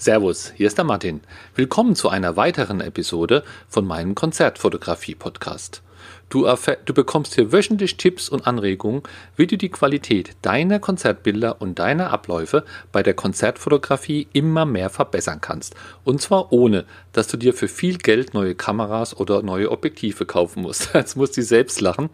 Servus, hier ist der Martin. Willkommen zu einer weiteren Episode von meinem Konzertfotografie-Podcast. Du, du, bekommst hier wöchentlich Tipps und Anregungen, wie du die Qualität deiner Konzertbilder und deiner Abläufe bei der Konzertfotografie immer mehr verbessern kannst. Und zwar ohne, dass du dir für viel Geld neue Kameras oder neue Objektive kaufen musst. Jetzt musst du selbst lachen.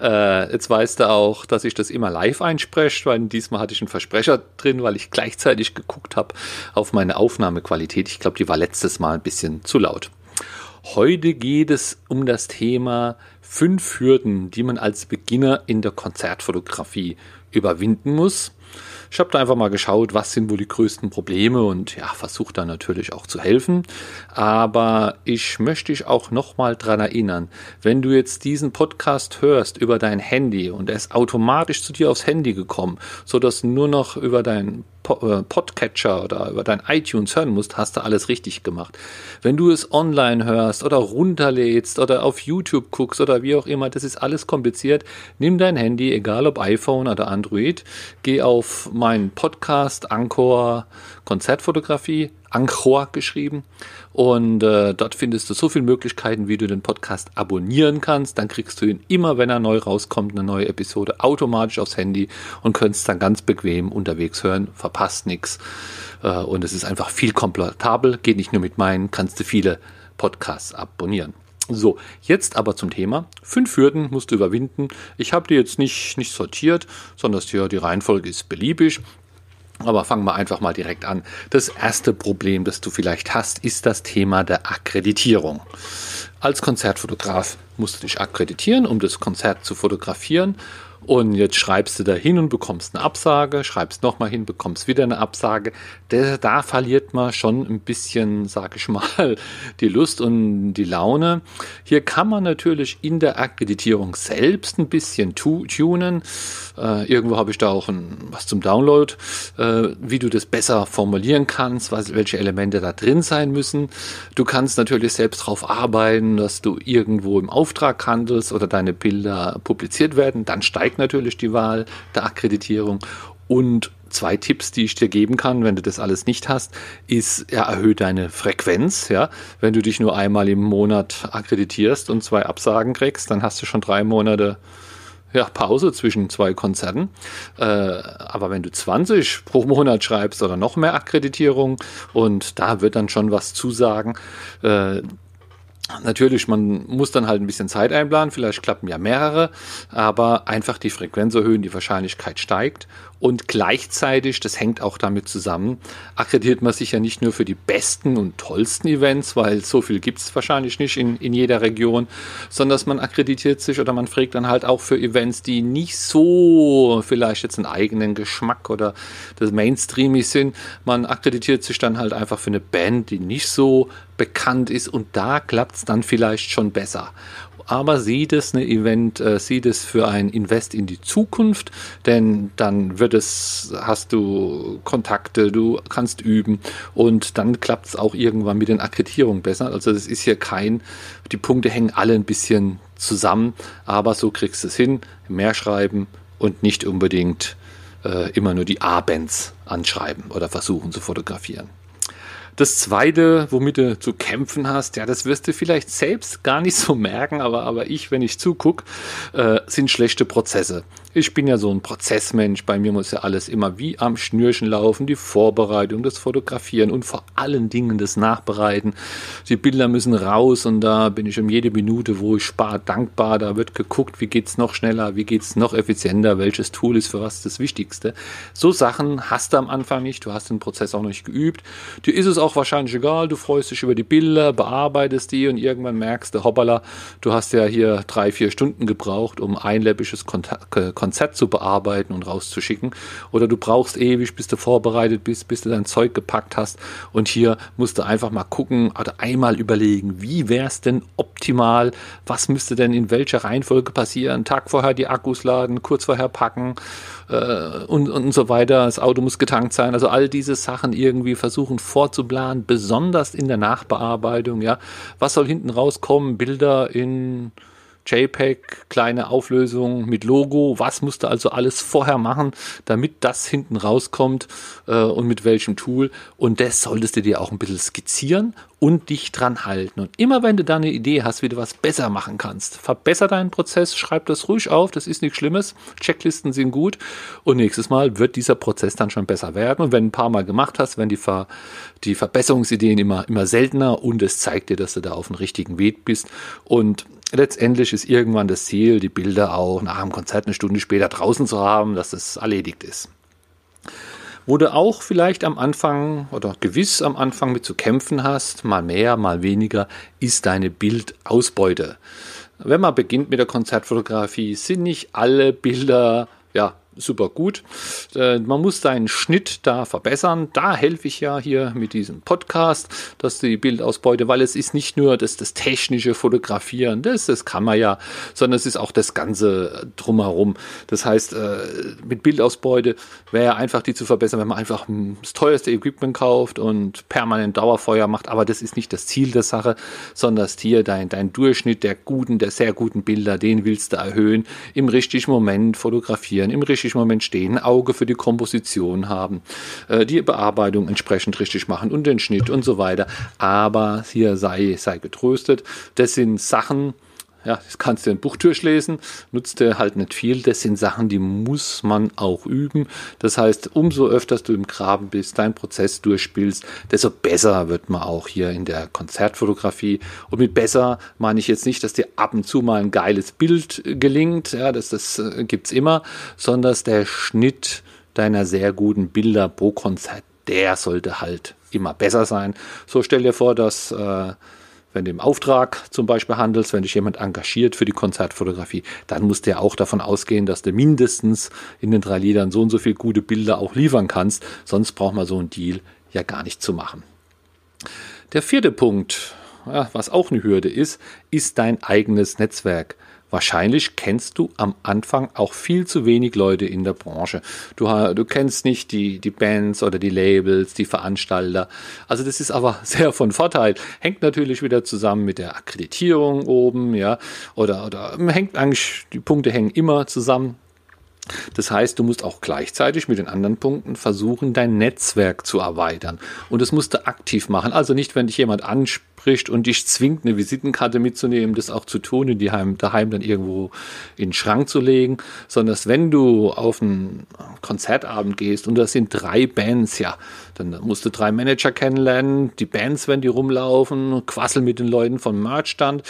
Äh, jetzt weißt du auch, dass ich das immer live einspreche, weil diesmal hatte ich einen Versprecher drin, weil ich gleichzeitig geguckt habe auf meine Aufnahmequalität. Ich glaube, die war letztes Mal ein bisschen zu laut. Heute geht es um das Thema fünf Hürden, die man als Beginner in der Konzertfotografie überwinden muss. Ich habe da einfach mal geschaut, was sind wohl die größten Probleme und ja, versuche da natürlich auch zu helfen. Aber ich möchte dich auch nochmal dran erinnern, wenn du jetzt diesen Podcast hörst über dein Handy und er ist automatisch zu dir aufs Handy gekommen, so dass nur noch über dein Podcatcher oder über dein iTunes hören musst, hast du alles richtig gemacht. Wenn du es online hörst oder runterlädst oder auf YouTube guckst oder wie auch immer, das ist alles kompliziert. Nimm dein Handy, egal ob iPhone oder Android, geh auf meinen Podcast Anchor Konzertfotografie, Anchor geschrieben. Und äh, dort findest du so viele Möglichkeiten, wie du den Podcast abonnieren kannst. Dann kriegst du ihn immer, wenn er neu rauskommt, eine neue Episode automatisch aufs Handy und könntest dann ganz bequem unterwegs hören. Verpasst nichts. Äh, und es ist einfach viel komfortabel. Geht nicht nur mit meinen, kannst du viele Podcasts abonnieren. So, jetzt aber zum Thema. Fünf Hürden musst du überwinden. Ich habe die jetzt nicht, nicht sortiert, sondern die Reihenfolge ist beliebig. Aber fangen wir einfach mal direkt an. Das erste Problem, das du vielleicht hast, ist das Thema der Akkreditierung. Als Konzertfotograf musst du dich akkreditieren, um das Konzert zu fotografieren. Und jetzt schreibst du da hin und bekommst eine Absage, schreibst nochmal hin, bekommst wieder eine Absage. Da, verliert man schon ein bisschen, sag ich mal, die Lust und die Laune. Hier kann man natürlich in der Akkreditierung selbst ein bisschen tunen. Äh, irgendwo habe ich da auch ein, was zum Download, äh, wie du das besser formulieren kannst, was, welche Elemente da drin sein müssen. Du kannst natürlich selbst darauf arbeiten, dass du irgendwo im Auftrag handelst oder deine Bilder publiziert werden. Dann steigt natürlich die Wahl der Akkreditierung und zwei Tipps, die ich dir geben kann, wenn du das alles nicht hast, ist, ja, erhöhe deine Frequenz, ja. Wenn du dich nur einmal im Monat akkreditierst und zwei Absagen kriegst, dann hast du schon drei Monate ja, Pause zwischen zwei Konzerten. Äh, aber wenn du 20 pro Monat schreibst oder noch mehr Akkreditierung und da wird dann schon was zusagen, äh, Natürlich, man muss dann halt ein bisschen Zeit einplanen, vielleicht klappen ja mehrere, aber einfach die Frequenz erhöhen, die Wahrscheinlichkeit steigt und gleichzeitig, das hängt auch damit zusammen, akkreditiert man sich ja nicht nur für die besten und tollsten Events, weil so viel gibt es wahrscheinlich nicht in, in jeder Region, sondern dass man akkreditiert sich oder man fragt dann halt auch für Events, die nicht so vielleicht jetzt einen eigenen Geschmack oder das Mainstreamig sind. Man akkreditiert sich dann halt einfach für eine Band, die nicht so bekannt ist und da klappt es dann vielleicht schon besser aber sieht es eine Event, äh, sieht es für ein Invest in die Zukunft, denn dann wird es, hast du Kontakte, du kannst üben und dann klappt es auch irgendwann mit den Akkreditierungen besser. Also das ist hier kein, die Punkte hängen alle ein bisschen zusammen, aber so kriegst du es hin, mehr schreiben und nicht unbedingt äh, immer nur die A-Bands anschreiben oder versuchen zu fotografieren. Das zweite, womit du zu kämpfen hast, ja, das wirst du vielleicht selbst gar nicht so merken, aber, aber ich, wenn ich zugucke, äh, sind schlechte Prozesse. Ich bin ja so ein Prozessmensch. Bei mir muss ja alles immer wie am Schnürchen laufen. Die Vorbereitung, das Fotografieren und vor allen Dingen das Nachbereiten. Die Bilder müssen raus und da bin ich um jede Minute, wo ich spare, dankbar. Da wird geguckt, wie geht's noch schneller, wie geht's noch effizienter, welches Tool ist für was das Wichtigste. So Sachen hast du am Anfang nicht. Du hast den Prozess auch noch nicht geübt. Dir ist es auch wahrscheinlich egal. Du freust dich über die Bilder, bearbeitest die und irgendwann merkst du, hoppala, du hast ja hier drei, vier Stunden gebraucht, um ein läppisches Konzept zu bearbeiten und rauszuschicken. Oder du brauchst ewig, bis du vorbereitet bist, bis du dein Zeug gepackt hast. Und hier musst du einfach mal gucken oder einmal überlegen, wie wäre es denn optimal? Was müsste denn in welcher Reihenfolge passieren? Tag vorher die Akkus laden, kurz vorher packen äh, und, und so weiter. Das Auto muss getankt sein. Also all diese Sachen irgendwie versuchen vorzuplanen, besonders in der Nachbearbeitung. Ja, was soll hinten rauskommen? Bilder in JPEG, kleine Auflösung mit Logo. Was musst du also alles vorher machen, damit das hinten rauskommt äh, und mit welchem Tool? Und das solltest du dir auch ein bisschen skizzieren und dich dran halten. Und immer wenn du da eine Idee hast, wie du was besser machen kannst, verbessere deinen Prozess, schreib das ruhig auf, das ist nichts Schlimmes. Checklisten sind gut und nächstes Mal wird dieser Prozess dann schon besser werden. Und wenn du ein paar Mal gemacht hast, werden die, Ver die Verbesserungsideen immer, immer seltener und es zeigt dir, dass du da auf dem richtigen Weg bist. Und letztendlich ist irgendwann das Ziel, die Bilder auch nach dem Konzert eine Stunde später draußen zu haben, dass das erledigt ist. Wo du auch vielleicht am Anfang oder gewiss am Anfang mit zu kämpfen hast, mal mehr, mal weniger, ist deine Bildausbeute. Wenn man beginnt mit der Konzertfotografie, sind nicht alle Bilder ja, super gut. Äh, man muss seinen Schnitt da verbessern. Da helfe ich ja hier mit diesem Podcast, dass die Bildausbeute, weil es ist nicht nur das, das technische Fotografieren, das, das kann man ja, sondern es ist auch das Ganze drumherum. Das heißt, äh, mit Bildausbeute wäre ja einfach die zu verbessern, wenn man einfach das teuerste Equipment kauft und permanent Dauerfeuer macht. Aber das ist nicht das Ziel der Sache, sondern das hier dein, dein Durchschnitt der guten, der sehr guten Bilder, den willst du erhöhen, im richtigen Moment fotografieren, im richtigen Moment stehen, ein Auge für die Komposition haben, äh, die Bearbeitung entsprechend richtig machen und den Schnitt und so weiter. Aber hier sei, sei getröstet. Das sind Sachen, ja, das kannst du in Buch durchlesen, nutzt dir halt nicht viel. Das sind Sachen, die muss man auch üben. Das heißt, umso öfter du im Graben bist, deinen Prozess durchspielst, desto besser wird man auch hier in der Konzertfotografie. Und mit besser meine ich jetzt nicht, dass dir ab und zu mal ein geiles Bild gelingt, ja, das, das äh, gibt's immer, sondern dass der Schnitt deiner sehr guten Bilder pro Konzert, der sollte halt immer besser sein. So stell dir vor, dass äh, wenn du im Auftrag zum Beispiel handelst, wenn dich jemand engagiert für die Konzertfotografie, dann musst du ja auch davon ausgehen, dass du mindestens in den drei Liedern so und so viele gute Bilder auch liefern kannst. Sonst braucht man so einen Deal ja gar nicht zu machen. Der vierte Punkt, was auch eine Hürde ist, ist dein eigenes Netzwerk. Wahrscheinlich kennst du am Anfang auch viel zu wenig Leute in der Branche. Du, du kennst nicht die, die Bands oder die Labels, die Veranstalter. Also das ist aber sehr von Vorteil. Hängt natürlich wieder zusammen mit der Akkreditierung oben, ja, oder, oder hängt eigentlich, die Punkte hängen immer zusammen. Das heißt, du musst auch gleichzeitig mit den anderen Punkten versuchen, dein Netzwerk zu erweitern. Und das musst du aktiv machen. Also nicht, wenn dich jemand anspricht, spricht und dich zwingt, eine Visitenkarte mitzunehmen, das auch zu tun und die heim, daheim dann irgendwo in den Schrank zu legen, sondern dass wenn du auf einen Konzertabend gehst und das sind drei Bands, ja, dann musst du drei Manager kennenlernen, die Bands, wenn die rumlaufen, quassel mit den Leuten vom Merchstand,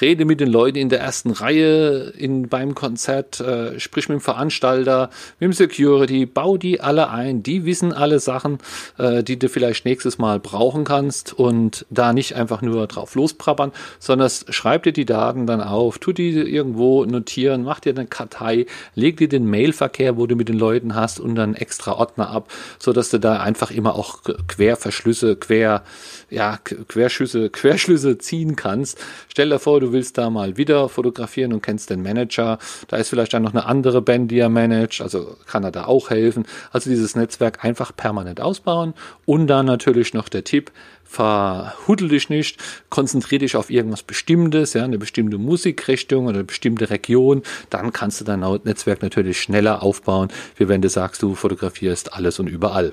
rede mit den Leuten in der ersten Reihe in, beim Konzert, äh, sprich mit dem Veranstalter, mit dem Security, bau die alle ein, die wissen alle Sachen, äh, die du vielleicht nächstes Mal brauchen kannst und da nicht einfach nur drauf losprabbern, sondern schreib dir die Daten dann auf, tu die irgendwo notieren, mach dir eine Kartei, leg dir den Mailverkehr, wo du mit den Leuten hast und dann extra Ordner ab, so dass du da einfach immer auch Querverschlüsse, Quer, ja, Querschüsse, Querschlüsse ziehen kannst. Stell dir vor, du willst da mal wieder fotografieren und kennst den Manager. Da ist vielleicht dann noch eine andere Band, die er managt, also kann er da auch helfen. Also dieses Netzwerk einfach permanent ausbauen und dann natürlich noch der Tipp, verhuddel dich nicht, konzentriere dich auf irgendwas Bestimmtes, ja, eine bestimmte Musikrichtung oder eine bestimmte Region, dann kannst du dein Netzwerk natürlich schneller aufbauen, wie wenn du sagst, du fotografierst alles und überall.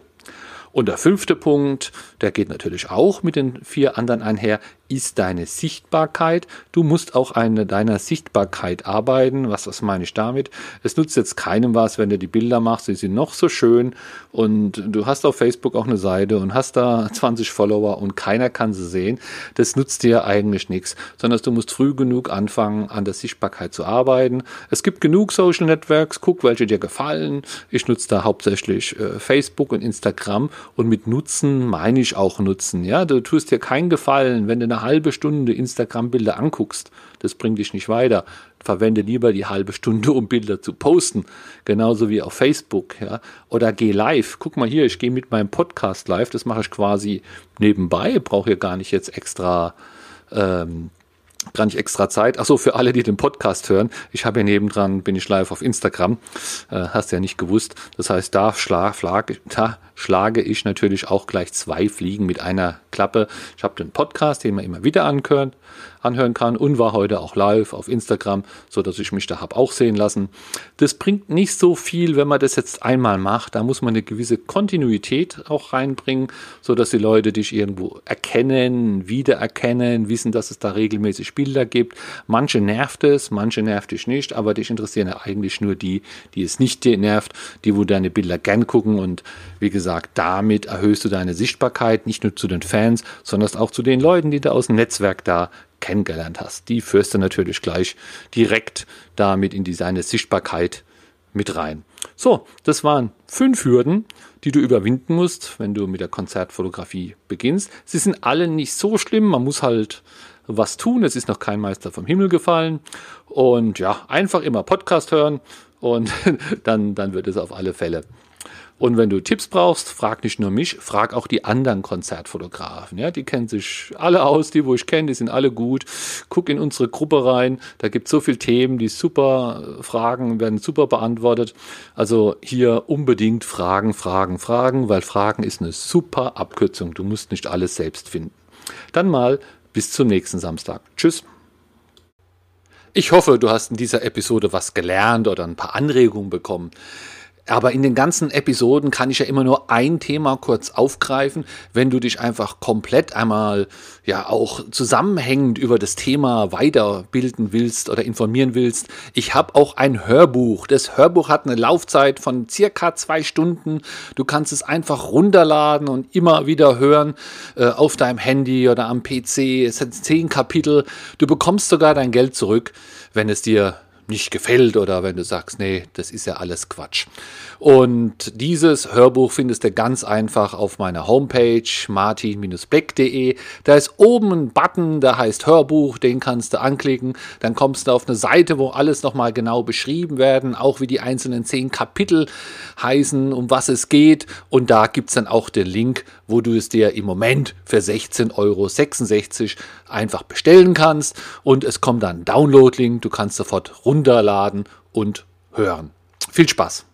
Und der fünfte Punkt, der geht natürlich auch mit den vier anderen einher, ist deine Sichtbarkeit. Du musst auch an deiner Sichtbarkeit arbeiten. Was, was meine ich damit? Es nutzt jetzt keinem was, wenn du die Bilder machst, die sind noch so schön und du hast auf Facebook auch eine Seite und hast da 20 Follower und keiner kann sie sehen. Das nutzt dir eigentlich nichts, sondern du musst früh genug anfangen, an der Sichtbarkeit zu arbeiten. Es gibt genug Social Networks, guck, welche dir gefallen. Ich nutze da hauptsächlich äh, Facebook und Instagram und mit Nutzen meine ich auch Nutzen. Ja, du tust dir keinen Gefallen, wenn du eine halbe Stunde Instagram-Bilder anguckst. Das bringt dich nicht weiter. Verwende lieber die halbe Stunde, um Bilder zu posten. Genauso wie auf Facebook. Ja. Oder geh live. Guck mal hier, ich gehe mit meinem Podcast live. Das mache ich quasi nebenbei. Brauche hier gar nicht jetzt extra ähm, gar nicht extra Zeit. Achso, für alle, die den Podcast hören, ich habe hier nebendran, bin ich live auf Instagram. Äh, hast ja nicht gewusst. Das heißt, da schlag, schlag, da schlage ich natürlich auch gleich zwei Fliegen mit einer Klappe. Ich habe den Podcast, den man immer wieder anhören, anhören kann und war heute auch live auf Instagram, so dass ich mich da habe auch sehen lassen. Das bringt nicht so viel, wenn man das jetzt einmal macht. Da muss man eine gewisse Kontinuität auch reinbringen, so dass die Leute dich irgendwo erkennen, wiedererkennen, wissen, dass es da regelmäßig Bilder gibt. Manche nervt es, manche nervt dich nicht, aber dich interessieren ja eigentlich nur die, die es nicht nervt, die wo deine Bilder gern gucken und wie gesagt, damit erhöhst du deine Sichtbarkeit nicht nur zu den Fans, sondern auch zu den Leuten, die du aus dem Netzwerk da kennengelernt hast. Die führst du natürlich gleich direkt damit in die, seine Sichtbarkeit mit rein. So, das waren fünf Hürden, die du überwinden musst, wenn du mit der Konzertfotografie beginnst. Sie sind alle nicht so schlimm, man muss halt was tun. Es ist noch kein Meister vom Himmel gefallen. Und ja, einfach immer Podcast hören und dann, dann wird es auf alle Fälle und wenn du Tipps brauchst, frag nicht nur mich, frag auch die anderen Konzertfotografen. Ja, die kennen sich alle aus, die, wo ich kenne, die sind alle gut. Guck in unsere Gruppe rein, da gibt es so viele Themen, die super Fragen werden super beantwortet. Also hier unbedingt Fragen, Fragen, Fragen, weil Fragen ist eine super Abkürzung. Du musst nicht alles selbst finden. Dann mal bis zum nächsten Samstag. Tschüss. Ich hoffe, du hast in dieser Episode was gelernt oder ein paar Anregungen bekommen. Aber in den ganzen Episoden kann ich ja immer nur ein Thema kurz aufgreifen. Wenn du dich einfach komplett einmal ja auch zusammenhängend über das Thema weiterbilden willst oder informieren willst, ich habe auch ein Hörbuch. Das Hörbuch hat eine Laufzeit von circa zwei Stunden. Du kannst es einfach runterladen und immer wieder hören äh, auf deinem Handy oder am PC. Es sind zehn Kapitel. Du bekommst sogar dein Geld zurück, wenn es dir nicht gefällt oder wenn du sagst, nee, das ist ja alles Quatsch. Und dieses Hörbuch findest du ganz einfach auf meiner Homepage martin-beck.de. Da ist oben ein Button, der heißt Hörbuch, den kannst du anklicken. Dann kommst du auf eine Seite, wo alles nochmal genau beschrieben werden, auch wie die einzelnen zehn Kapitel heißen, um was es geht. Und da gibt es dann auch den Link, wo du es dir im Moment für 16,66 Euro einfach bestellen kannst. Und es kommt dann ein Download-Link, du kannst sofort runterladen und hören. Viel Spaß!